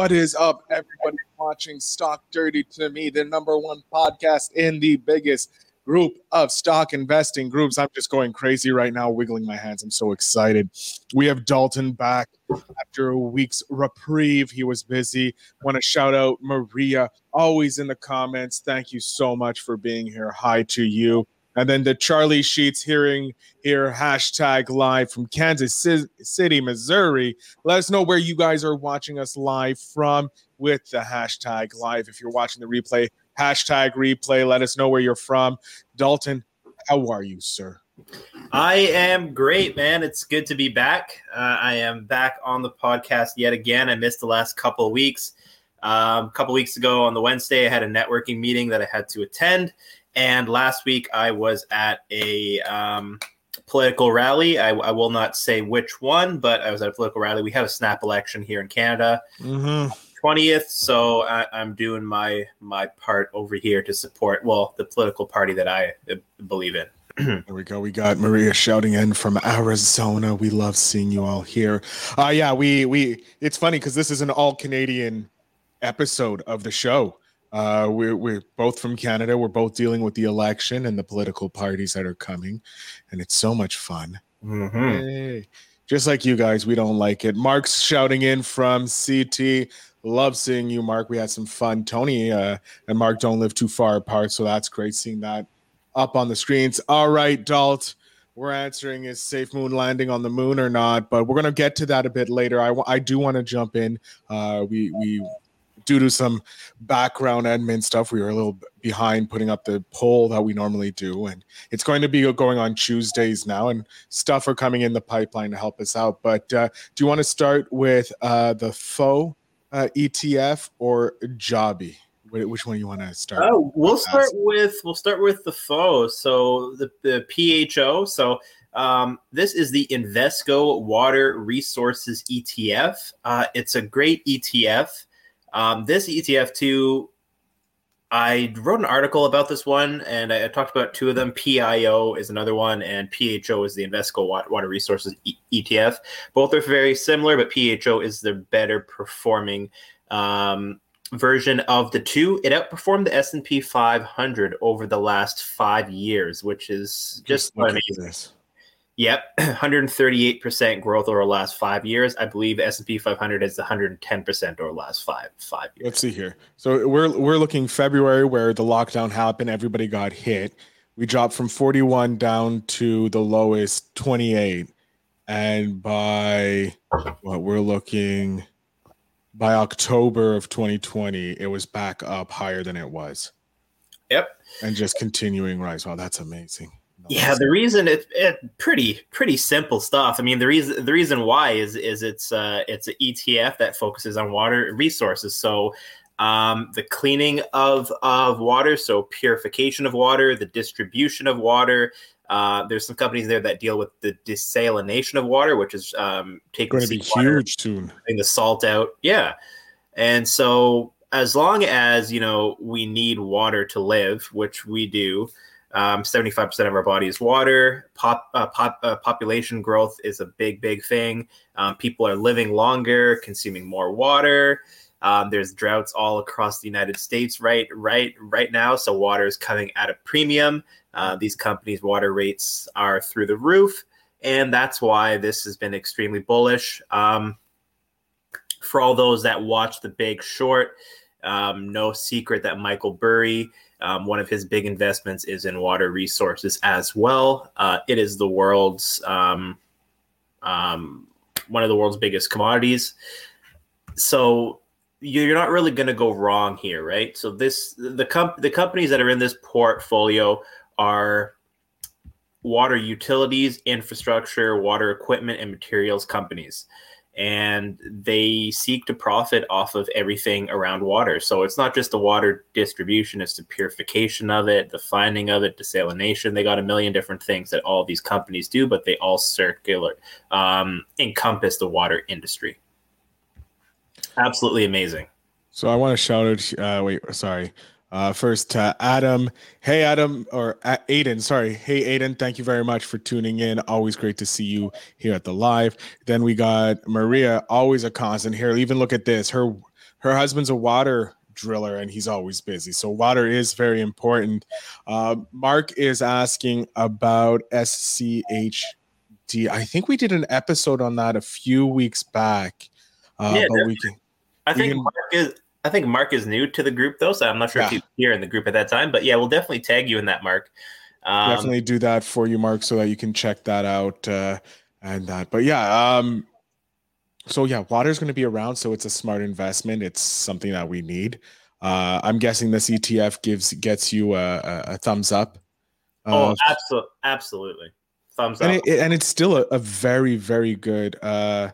What is up, everybody watching Stock Dirty to Me, the number one podcast in the biggest group of stock investing groups. I'm just going crazy right now, wiggling my hands. I'm so excited. We have Dalton back after a week's reprieve. He was busy. Want to shout out Maria, always in the comments. Thank you so much for being here. Hi to you. And then the Charlie Sheets hearing here, hashtag live from Kansas City, Missouri. Let us know where you guys are watching us live from with the hashtag live. If you're watching the replay, hashtag replay. Let us know where you're from. Dalton, how are you, sir? I am great, man. It's good to be back. Uh, I am back on the podcast yet again. I missed the last couple of weeks. Um, a couple weeks ago on the Wednesday, I had a networking meeting that I had to attend. And last week I was at a um, political rally. I, I, will not say which one, but I was at a political rally. We had a snap election here in Canada, mm-hmm. 20th. So I, am doing my my part over here to support well the political party that I uh, believe in. there we go. We got Maria shouting in from Arizona. We love seeing you all here. Uh yeah, we we it's funny because this is an all Canadian episode of the show. Uh, we're, we're both from Canada. We're both dealing with the election and the political parties that are coming, and it's so much fun. Mm-hmm. Hey. Just like you guys, we don't like it. Mark's shouting in from CT. Love seeing you, Mark. We had some fun. Tony uh, and Mark don't live too far apart, so that's great seeing that up on the screens. All right, Dalt. We're answering is safe moon landing on the moon or not, but we're gonna get to that a bit later. I, w- I do want to jump in. Uh, we we due to some background admin stuff, we were a little behind putting up the poll that we normally do. And it's going to be going on Tuesdays now, and stuff are coming in the pipeline to help us out. But uh, do you want to start with uh, the FO uh, ETF or Joby? Which one you want to start? Oh, we'll start with we'll start with the FO. So the, the PHO. So um, this is the Invesco Water Resources ETF. Uh, it's a great ETF. Um, this ETF too, I wrote an article about this one, and I, talked about two of them. PIO is another one, and PHO is the Invesco Water Resources ETF. Both are very similar, but PHO is the better performing um, version of the two. It outperformed the S and P 500 over the last five years, which is just, just amazing. Yep, 138% growth over the last five years. I believe S&P 500 is 110% over the last five five years. Let's see here. So we're we're looking February where the lockdown happened, everybody got hit. We dropped from 41 down to the lowest 28, and by what we're looking by October of 2020, it was back up higher than it was. Yep, and just continuing rise. Wow, that's amazing. Yeah, the reason it's it, pretty pretty simple stuff. I mean, the reason the reason why is is it's uh it's an ETF that focuses on water resources. So um, the cleaning of of water, so purification of water, the distribution of water. Uh, there's some companies there that deal with the desalination of water, which is um, taking going to be huge soon, taking the salt out. Yeah, and so as long as you know we need water to live, which we do. Um, 75% of our body is water. Pop, uh, pop uh, population growth is a big, big thing. Um, people are living longer, consuming more water. Um, there's droughts all across the United States right, right, right now. So water is coming at a premium. Uh, these companies' water rates are through the roof, and that's why this has been extremely bullish. Um, for all those that watch The Big Short, um, no secret that Michael Burry um, one of his big investments is in water resources as well. Uh, it is the world's um, um, one of the world's biggest commodities. So you're not really going to go wrong here, right? So this the comp- the companies that are in this portfolio are water utilities, infrastructure, water equipment, and materials companies and they seek to profit off of everything around water. So it's not just the water distribution, it's the purification of it, the finding of it, desalination. They got a million different things that all these companies do, but they all circular um, encompass the water industry. Absolutely amazing. So I want to shout out. Uh, wait, sorry. Uh, first to Adam. Hey, Adam, or uh, Aiden, sorry. Hey, Aiden, thank you very much for tuning in. Always great to see you here at the live. Then we got Maria, always a constant here. Even look at this. Her her husband's a water driller and he's always busy. So water is very important. Uh, Mark is asking about SCHD. I think we did an episode on that a few weeks back. Uh, Yeah, but we can, I think can- Mark is. I think Mark is new to the group though, so I'm not sure if Yeah. he's here in the group at that time. But yeah, we'll definitely tag you in that, Mark. Um, definitely do that for you, Mark, so that you can check that out uh, and that. But yeah, um, so yeah, water is going to be around, so it's a smart investment. It's something that we need. Uh, I'm guessing this ETF gives gets you a, a, a thumbs up. Oh, Uh, absolutely, absolutely. Thumbs and up. it, and it's still a, a very very good. Uh,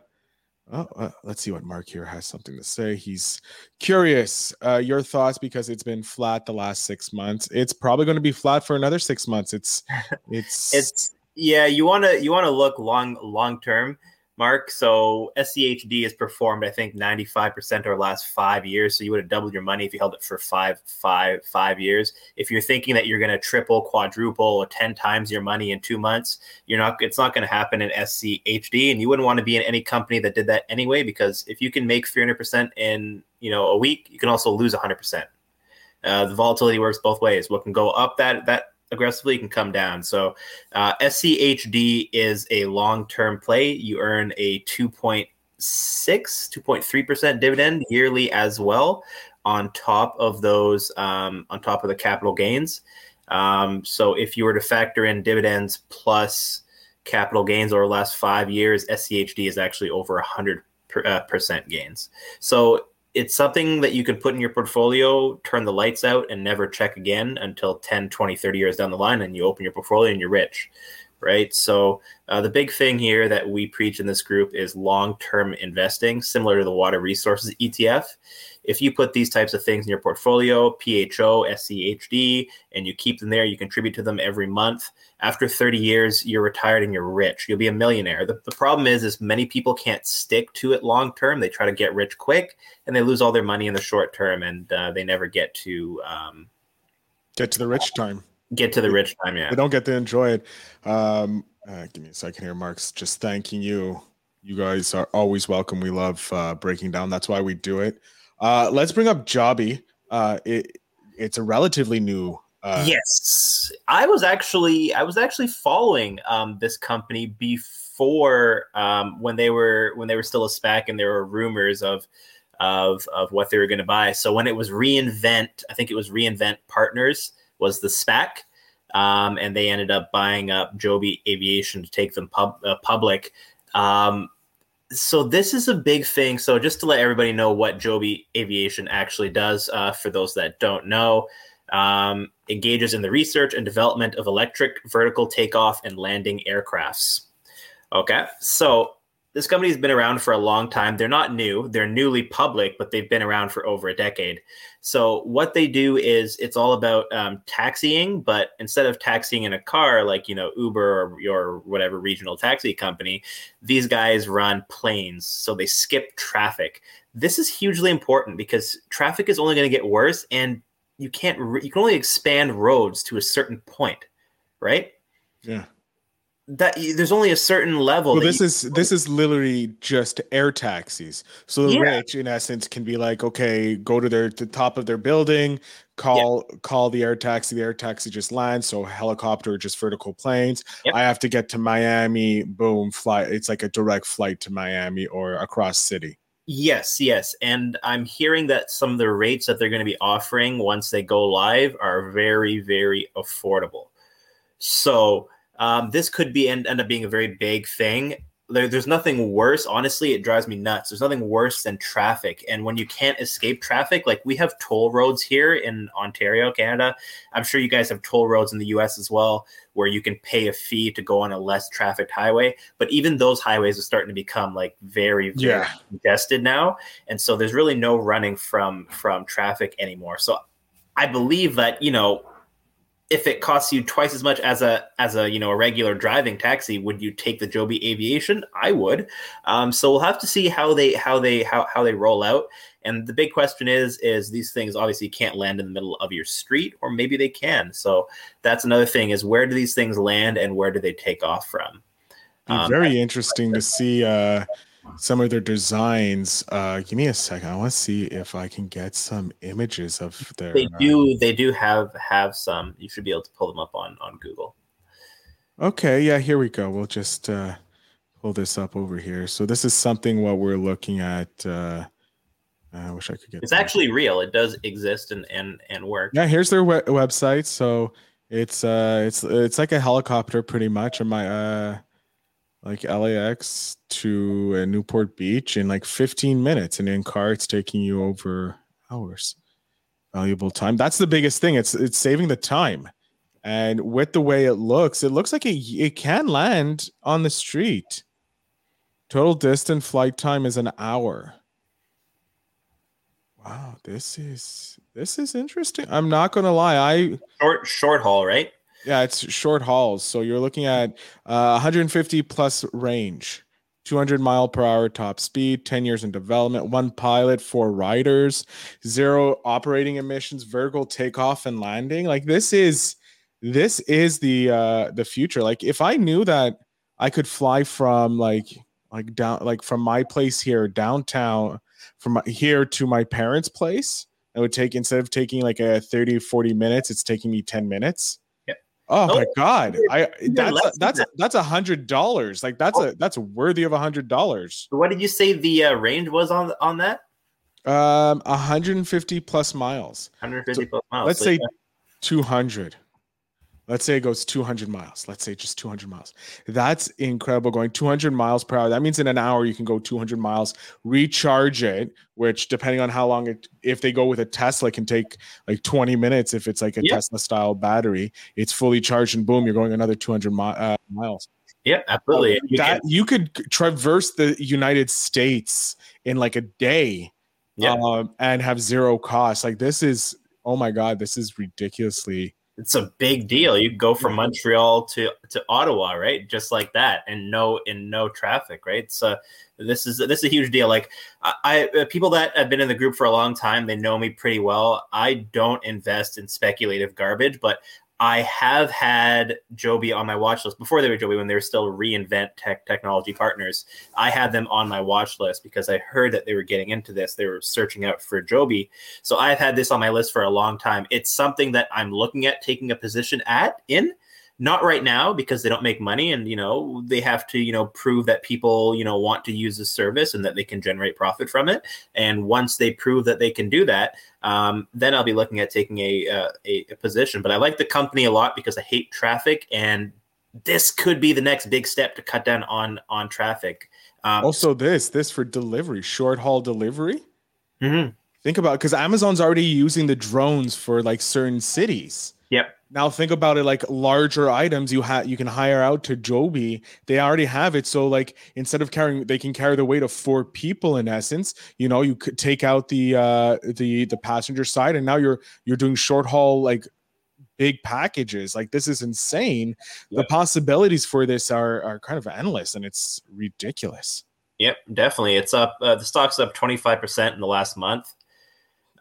oh, uh, let's see what Mark here has something to say. He's curious. Uh, your thoughts because it's been flat the last six months. It's probably going to be flat for another six months. It's it's it's yeah you want to you want to look long long term mark. So schd has performed i think 95% over the last five years. So you would have doubled your money if you held it for five five five years. If you're thinking that you're going to triple quadruple or 10 times your money in two months you're not it's not going to happen in schd and you wouldn't want to be in any company that did that anyway because if you can make 300% in you know a week you can also lose 100% uh, the volatility works both ways. What can go up that that aggressively can come down. So uh, SCHD is a long-term play. You earn a 2.6, 2.3% dividend yearly as well on top of those, um, on top of the capital gains. Um, so if you were to factor in dividends plus capital gains over the last five years, SCHD is actually over 100 per, uh, percent gains. So it's something that you can put in your portfolio, turn the lights out, and never check again until 10, 20, 30 years down the line, and you open your portfolio and you're rich, right? So, uh, the big thing here that we preach in this group is long term investing, similar to the Water Resources ETF. If you put these types of things in your portfolio, PHO, SCHD, and you keep them there, you contribute to them every month. After 30 years, you're retired and you're rich. You'll be a millionaire. The, the problem is, is many people can't stick to it long term. They try to get rich quick, and they lose all their money in the short term, and uh, they never get to um, get to the rich time. get to the rich time. Yeah, They don't get to enjoy it. Um, uh, give me a second here, Mark's just thanking you. You guys are always welcome. We love uh, breaking down. That's why we do it. Uh, let's bring up Joby. Uh, it, it's a relatively new. Uh, yes, I was actually I was actually following um, this company before um, when they were when they were still a SPAC and there were rumors of of of what they were going to buy. So when it was reinvent, I think it was reinvent Partners was the SPAC, um, and they ended up buying up Joby Aviation to take them pub, uh, public. Um, so this is a big thing. So just to let everybody know what Joby Aviation actually does, uh, for those that don't know, um, engages in the research and development of electric vertical takeoff and landing aircrafts. Okay, so this company's been around for a long time. They're not new; they're newly public, but they've been around for over a decade. So what they do is it's all about um, taxiing, but instead of taxiing in a car like you know Uber or your whatever regional taxi company, these guys run planes. So they skip traffic. This is hugely important because traffic is only going to get worse, and you can't re- you can only expand roads to a certain point, right? Yeah. That there's only a certain level. Well, this you- is this is literally just air taxis. So the Yeah. rich, in essence, can be like, okay, go to their the top of their building, call call the air taxi. The air taxi just lands. So helicopter, or just vertical planes. Yep. I have to get to Miami. Boom, fly. It's like a direct flight to Miami or across city. Yes, yes. And I'm hearing that some of the rates that they're going to be offering once they go live are very, very affordable. So um, this could be end, end up being a very big thing. There, there's nothing worse. Honestly, it drives me nuts. There's nothing worse than traffic. And when you can't escape traffic, like we have toll roads here in Ontario, Canada. I'm sure you guys have toll roads in the US as well, where you can pay a fee to go on a less trafficked highway. But even those highways are starting to become like very, very Yeah. congested now. And so there's really no running from from traffic anymore. So I believe that, you know, if it costs you twice as much as a as a you know a regular driving taxi would you take the joby aviation? I would. Um, so we'll have to see how they how they how, how they roll out. And the big question is is these things obviously can't land in the middle of your street or maybe they can. So that's another thing is where do these things land and where do they take off from? Um, very interesting to see uh some of their designs. Uh, give me a second. I want to see if I can get some images of their. They do. Uh, they do have have some. You should be able to pull them up on on Google. Okay. Yeah. Here we go. We'll just uh, pull this up over here. So this is something what we're looking at. Uh, I wish I could get. It's that. actually real. It does exist and and and work. Yeah. Here's their we- website. So it's uh it's it's like a helicopter pretty much. Or my uh like LAX to uh, Newport Beach in like 15 minutes, and in car it's taking you over hours. Valuable time. That's the biggest thing. It's it's saving the time, and with the way it looks, it looks like it it can land on the street. Total distance flight time is an hour. Wow, this is this is interesting. I'm not gonna lie. I short short haul, right? Yeah, it's short hauls. So you're looking at uh, 150 plus range, 200 mile per hour top speed, 10 years in development, one pilot, four riders, zero operating emissions, vertical takeoff and landing. Like this is this is the uh the future. Like if I knew that I could fly from like like down like from my place here downtown from here to my parents' place, it would take instead of taking like a 30 40 minutes, it's taking me 10 minutes Oh, my god! I that's that's that's a hundred dollars. Like that's oh. a that's worthy of a hundred dollars. What did you say the uh, range was on on that? Um, 150 plus miles. 150 so plus miles. Let's so say yeah. 200 let's say it goes 200 miles. Let's say just 200 miles. That's incredible going 200 miles per hour. That means in an hour you can go 200 miles recharge it which depending on how long it if they go with a tesla can take like 20 minutes if it's like a tesla style battery. It's fully charged and boom you're going another 200 mi- uh, miles. Yeah absolutely. You that can. you could traverse the united states in like a day yeah. Um, and have zero cost. Like this is oh my god this is ridiculously it's a big deal. You go from Montreal to to Ottawa, right? Just like that, and no in no traffic, right? So this is this is a huge deal. Like I, I uh, people that have been in the group for a long time, they know me pretty well. I don't invest in speculative garbage, but I have had Joby on my watch list before they were Joby when they were still reinvent tech technology partners. I had them on my watch list because I heard that they were getting into this. They were searching out for Joby. So I've had this on my list for a long time. It's something that I'm looking at taking a position at in not right now because they don't make money and you know they have to you know prove that people you know want to use the service and that they can generate profit from it. And once they prove that they can do that um, then i'll be looking at taking a, uh, a, a position. But i like the company a lot because i hate traffic and this could be the next big step to cut down on on traffic. Um, also this this for delivery short haul delivery. Mm-hmm. think about because amazon's already using the drones for like certain cities yep now think about it like larger items you have you can hire out to Joby. They already have it. So like instead of carrying they can carry the weight of four people in essence. You know, you could take out the uh the the passenger side and now you're you're doing short haul like big packages. Like this is insane. Yep. The possibilities for this are are kind of endless and it's ridiculous. Yep, definitely. It's up uh, the stock's up 25% in the last month.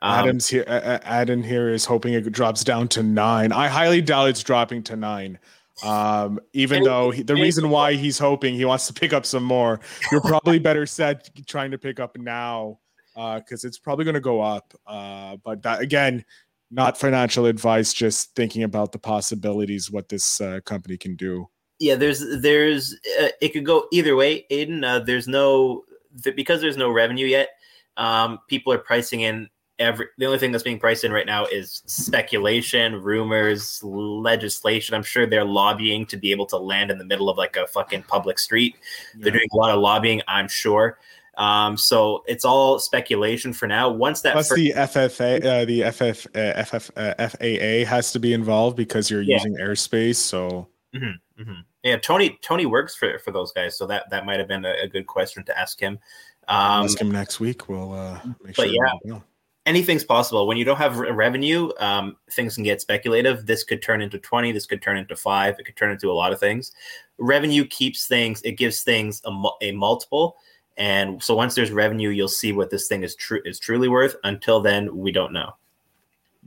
Um, Adams here. Uh, Adam here is hoping it drops down to nine. I highly doubt it's dropping to nine. Um, even though he, the reason why he's hoping he wants to pick up some more, you're probably better set trying to pick up now because uh, it's probably going to go up. Uh, but that again, not financial advice, just thinking about the possibilities what this uh, company can do. Yeah, there's there's uh, it could go either way, Aiden. Uh, there's no because there's no revenue yet. Um, people are pricing in every the only thing that's being priced in right now is speculation, rumors, legislation. I'm sure they're lobbying to be able to land in the middle of like a fucking public street. Yeah. They're doing a lot of lobbying, I'm sure. Um, so it's all speculation for now. Once that plus first- the FFA, uh, the FF, uh, FF, uh, FAA has to be involved because you're yeah. using airspace. So mm-hmm, mm-hmm. yeah, Tony Tony works for for those guys, so that that might have been a, a good question to ask him. Um, ask him next week. We'll uh, make sure. But yeah, anything's possible when you don't have revenue. Um, things can get speculative. This could turn into twenty. This could turn into five. It could turn into a lot of things. Revenue keeps things. It gives things a, a multiple. And so once there's revenue, you'll see what this thing is true is truly worth. Until then, we don't know.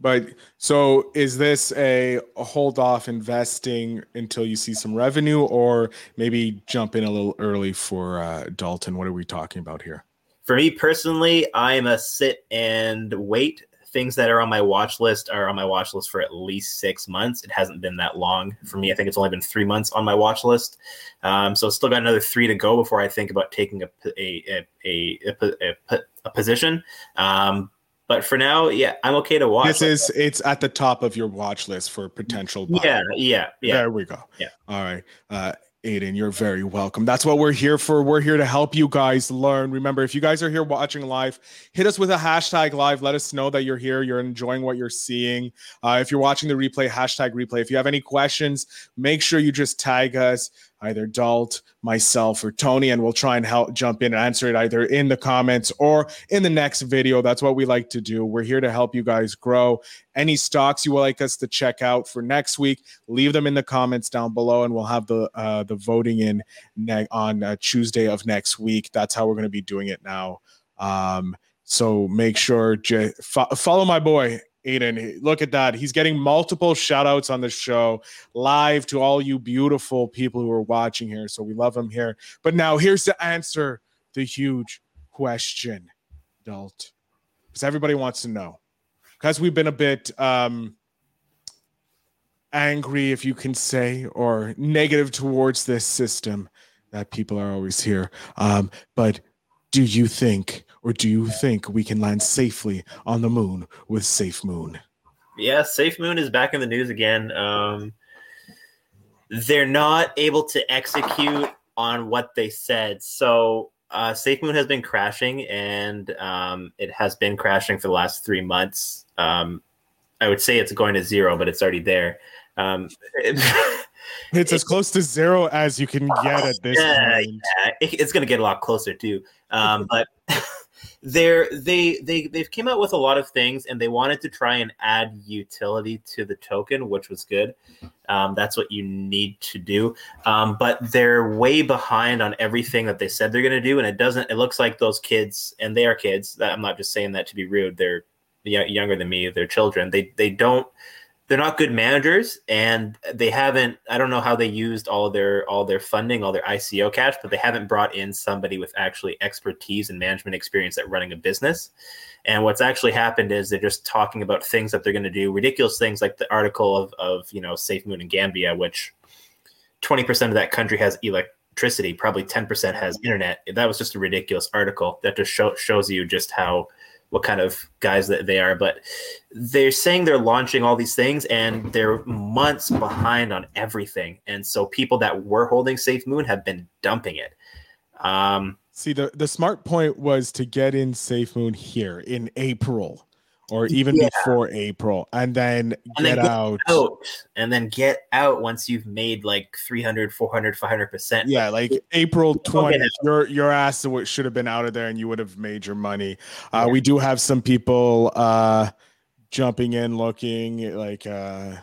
But so is this a, a, hold off investing until you see some revenue, or maybe jump in a little early for uh, Dalton? What are we talking about here? For me personally, I'm a sit and wait. Things that are on my watch list are on my watch list for at least six months. It hasn't been that long for me. I think it's only been three months on my watch list. Um, so still got another three to go before I think about taking a a a, a, a, a position. Um, but for now, yeah, I'm okay to watch. This is it's at the top of your watch list for potential. Buy. Yeah, yeah, yeah. There we go. Yeah. All right. Uh, Aiden, you're very welcome. That's what we're here for. We're here to help you guys learn. Remember, if you guys are here watching live, hit us with a hashtag live. Let us know that you're here. You're enjoying what you're seeing. Uh, if you're watching the replay, hashtag replay. If you have any questions, make sure you just tag us either Dalt, myself, or Tony, and we'll try and help jump in and answer it either in the comments or in the next video. That's what we like to do. We're here to help you guys grow. Any stocks you would like us to check out for next week, leave them in the comments down below, and we'll have the uh, the voting in ne- on uh, Tuesday of next week. That's how we're going to be doing it now. Um, so make sure j- fo- follow my boy Aiden, look at that. He's getting multiple shout outs on the show live to all you beautiful people who are watching here. So we love him here. But now here's to answer the huge question, Dalt. Because everybody wants to know. Because we've been a bit um, angry, if you can say, or negative towards this system that people are always here. Um, but do you think or do you think we can land safely on the moon with Safe Moon? Yeah, Safe Moon is back in the news again. Um, they're not able to execute on what they said. So uh, Safe Moon has been crashing, and um, it has been crashing for the last three months. Um, I would say it's going to zero, but it's already there. Um, it's as close to zero as you can get at this yeah, point. Yeah, it's going to get a lot closer too. Um, but they're they they they've came out with a lot of things and they wanted to try and add utility to the token which was good. Um, that's what you need to do. Um, but they're way behind on everything that they said they're going to do and it doesn't it looks like those kids and they are kids i'm not just saying that to be rude they're younger than me they're children they they don't they're not good managers and they haven't i don't know how they used all their all their funding all their ico cash but they haven't brought in somebody with actually expertise and management experience at running a business. And what's actually happened is they're just talking about things that they're going to do ridiculous things like the article of, of you know safe moon in gambia which 20% of that country has electricity probably 10% has internet. That was just a ridiculous article that just show, shows you just how what kind of guys that they are, but they're saying they're launching all these things and they're months behind on everything. And so people that were holding Safe Moon have been dumping it. Um, See, the, the smart point was to get in Safe Moon here in April or even yeah. before April, and then and get, then out. out. and then get out once you've made like 300, 400, 500 percent. Yeah, like April 20th, your your ass should have been out of there, and you would have made your money. Uh, yeah. We do have some people uh, jumping in, looking like. Uh,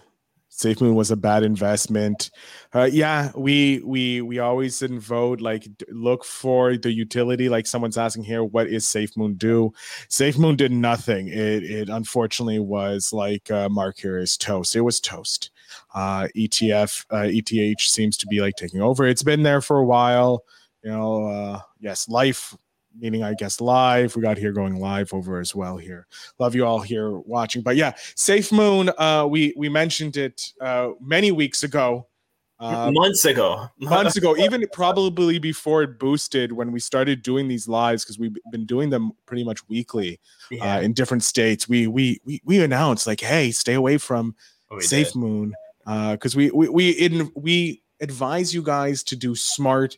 Safe Moon was a bad investment. Uh, yeah, we we we always vote like look for the utility. Like someone's asking here, what is Safe Moon do? Safe Moon did nothing. It it unfortunately was like uh, Mark here is toast. It was toast. Uh, ETF uh, ETH seems to be like taking over. It's been there for a while. You know, uh, yes, life meaning I guess live. We got here going live over as well here. Love you all here watching. But yeah, Safe Moon. Uh, we we mentioned it uh, many weeks ago. Uh, months ago, months ago, even probably before it boosted when we started doing these lives because we've been doing them pretty much weekly uh, yeah. uh, in different states. We we we we announced like, hey, stay away from oh, Safe did. Moon because uh, we we we in, we advise you guys to do smart,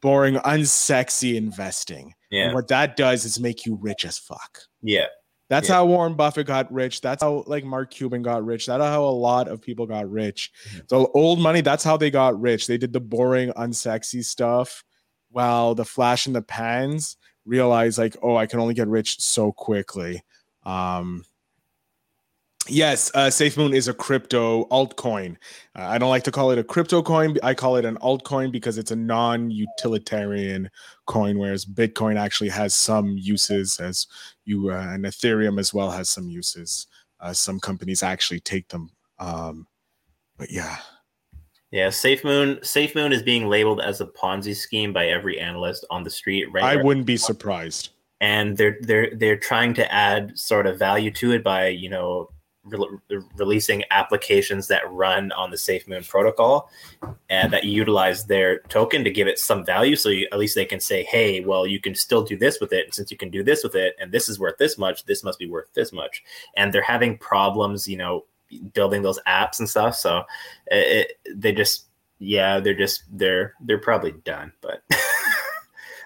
boring, unsexy investing. Yeah. And what that does is make you rich as fuck. Yeah. That's yeah. how Warren Buffett got rich. That's how like Mark Cuban got rich. That's how a lot of people got rich. Mm-hmm. The old money, that's how they got rich. They did the boring, unsexy stuff while the flash in the pans realized like, oh, I can only get rich so quickly. Um, Yes, uh, SafeMoon is a crypto altcoin. Uh, I don't like to call it a crypto coin. I call it an altcoin because it's a non-utilitarian coin, whereas Bitcoin actually has some uses, as you uh, and Ethereum as well has some uses. Uh, some companies actually take them. Um, but yeah, yeah. SafeMoon, SafeMoon is being labeled as a Ponzi scheme by every analyst on the street. Right, I wouldn't be surprised. And they're they're they're trying to add sort of value to it by you know re- releasing applications that run on the SafeMoon protocol and that utilize their token to give it some value. So you, at least they can say, hey, well, you can still do this with it. And since you can do this with it, and this is worth this much, this must be worth this much. And they're having problems, you know, building those apps and stuff. So it, they just, yeah, they're just, they're, they're probably done, but.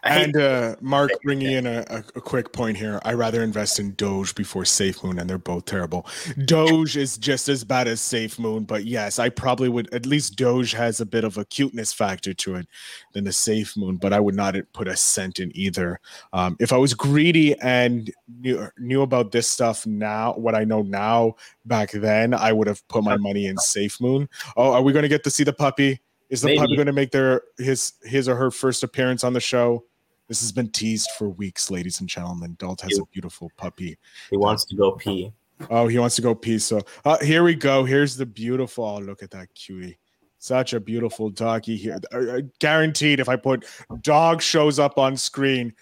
and uh, Mark bringing in a, a, quick point here. I rather invest in Doge before Safe Moon, and they're both terrible. Doge is just as bad as Safe Moon, but yes, I probably would. At least Doge has a bit of a cuteness factor to it than the Safe Moon, but I would not put a cent in either. Um, if I was greedy and knew, knew about this stuff now, what I know now, back then, I would have put my money in Safe Moon. Oh, are we going to get to see the puppy? Is the Maybe. puppy going to make their his his or her first appearance on the show? This has been teased for weeks, ladies and gentlemen. Dalt has a beautiful puppy. He wants to go pee. Oh, he wants to go pee. So uh, here we go. Here's the beautiful. Oh, look at that cutie. Such a beautiful doggy here. Uh, guaranteed, if I put dog shows up on screen,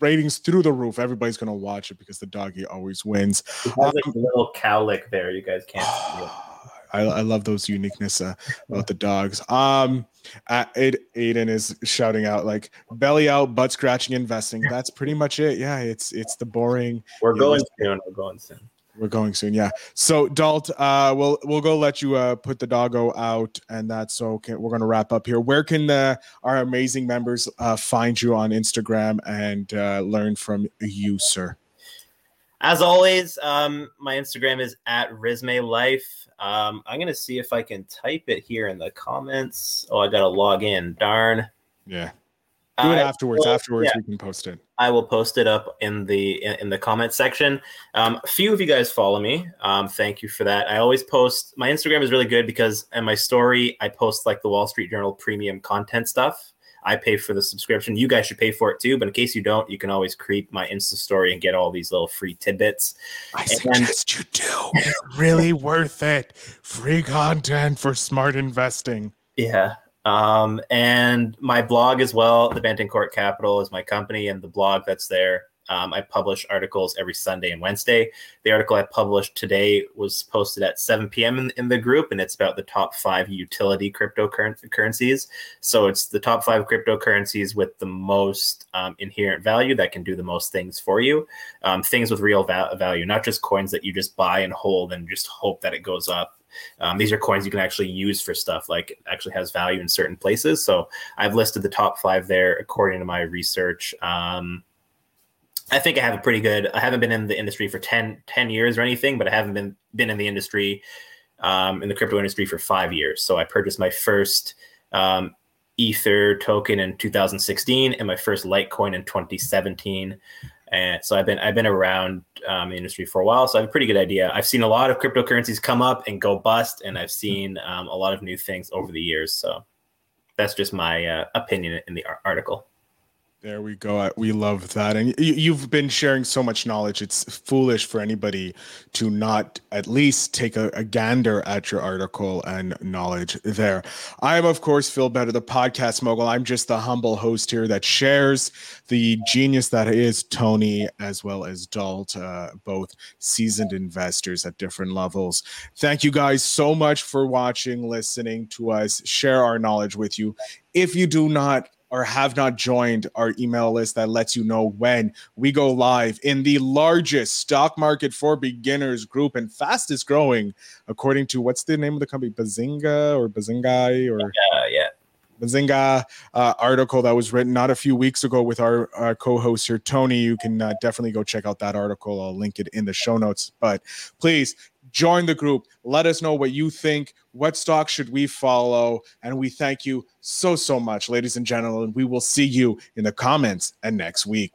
ratings through the roof. Everybody's gonna watch it because the doggy always wins. He has um, a little cowlick there. You guys can't see it. I, I love those uniqueness uh, about the dogs. Um, Aiden is shouting out like belly out, butt scratching, investing. That's pretty much it. Yeah, it's it's the boring. We're going know, soon. We're going soon. We're going soon. Yeah. So Dalt, uh, we'll we'll go let you uh put the doggo out, and that's okay. We're gonna wrap up here. Where can the our amazing members uh find you on Instagram and uh, learn from you, sir? As always, um, my Instagram is at Risme Life. Um, I'm gonna see if I can type it here in the comments. Oh, I gotta log in. Darn. Yeah. Do it afterwards. Will, afterwards, yeah, we can post it. I will post it up in the in, in the comment section. Um, a few of you guys follow me. Um, thank you for that. I always post. My Instagram is really good because in my story, I post like the Wall Street Journal premium content stuff. I pay for the subscription. You guys should pay for it too. But in case you don't, you can always creep my Insta story and get all these little free tidbits. I and suggest you do. really worth it. Free content for smart investing. Yeah. Um, and my blog as well, the Benton Court Capital is my company, and the blog that's there um, I publish articles every Sunday and Wednesday. The article I published today was posted at 7 p.m. in, in the group, and it's about the top five utility cryptocurrencies. So it's the top five cryptocurrencies with the most um, inherent value that can do the most things for you. Um, things with real va- value, not just coins that you just buy and hold and just hope that it goes up. Um, these are coins you can actually use for stuff like actually has value in certain places. So I've listed the top five there according to my research. Um, I think I have a pretty good. I haven't been in the industry for 10, 10 years or anything, but I haven't been been in the industry, um, in the crypto industry for five years. So I purchased my first um, Ether token in 2016 and my first Litecoin in 2017. And so I've been I've been around um, the industry for a while, so I have a pretty good idea. I've seen a lot of cryptocurrencies come up and go bust, and I've seen um, a lot of new things over the years. So that's just my uh, opinion in the article. There we go. We love that. And you've been sharing so much knowledge. It's foolish for anybody to not at least take a, a, gander at your article and knowledge there. I am, of course, Phil Better, the podcast mogul. I'm just the humble host here that shares the genius that is Tony as well as Dalt, uh, both seasoned investors at different levels. Thank you guys so much for watching, listening to us, share our knowledge with you. If you do not or have not joined our email list that lets you know when we go live in the largest stock market for beginners group and fastest growing, according to what's the name of the company, Bazinga or Bazingai or uh, yeah. Bazinga uh, article that was written not a few weeks ago with our, our co-host here, Tony. You can uh, definitely go check out that article. I'll link it in the show notes. But please join the group. Let us know what you think. What stock should we follow? And we thank you so, so much, ladies and gentlemen. We will see you in the comments and next week.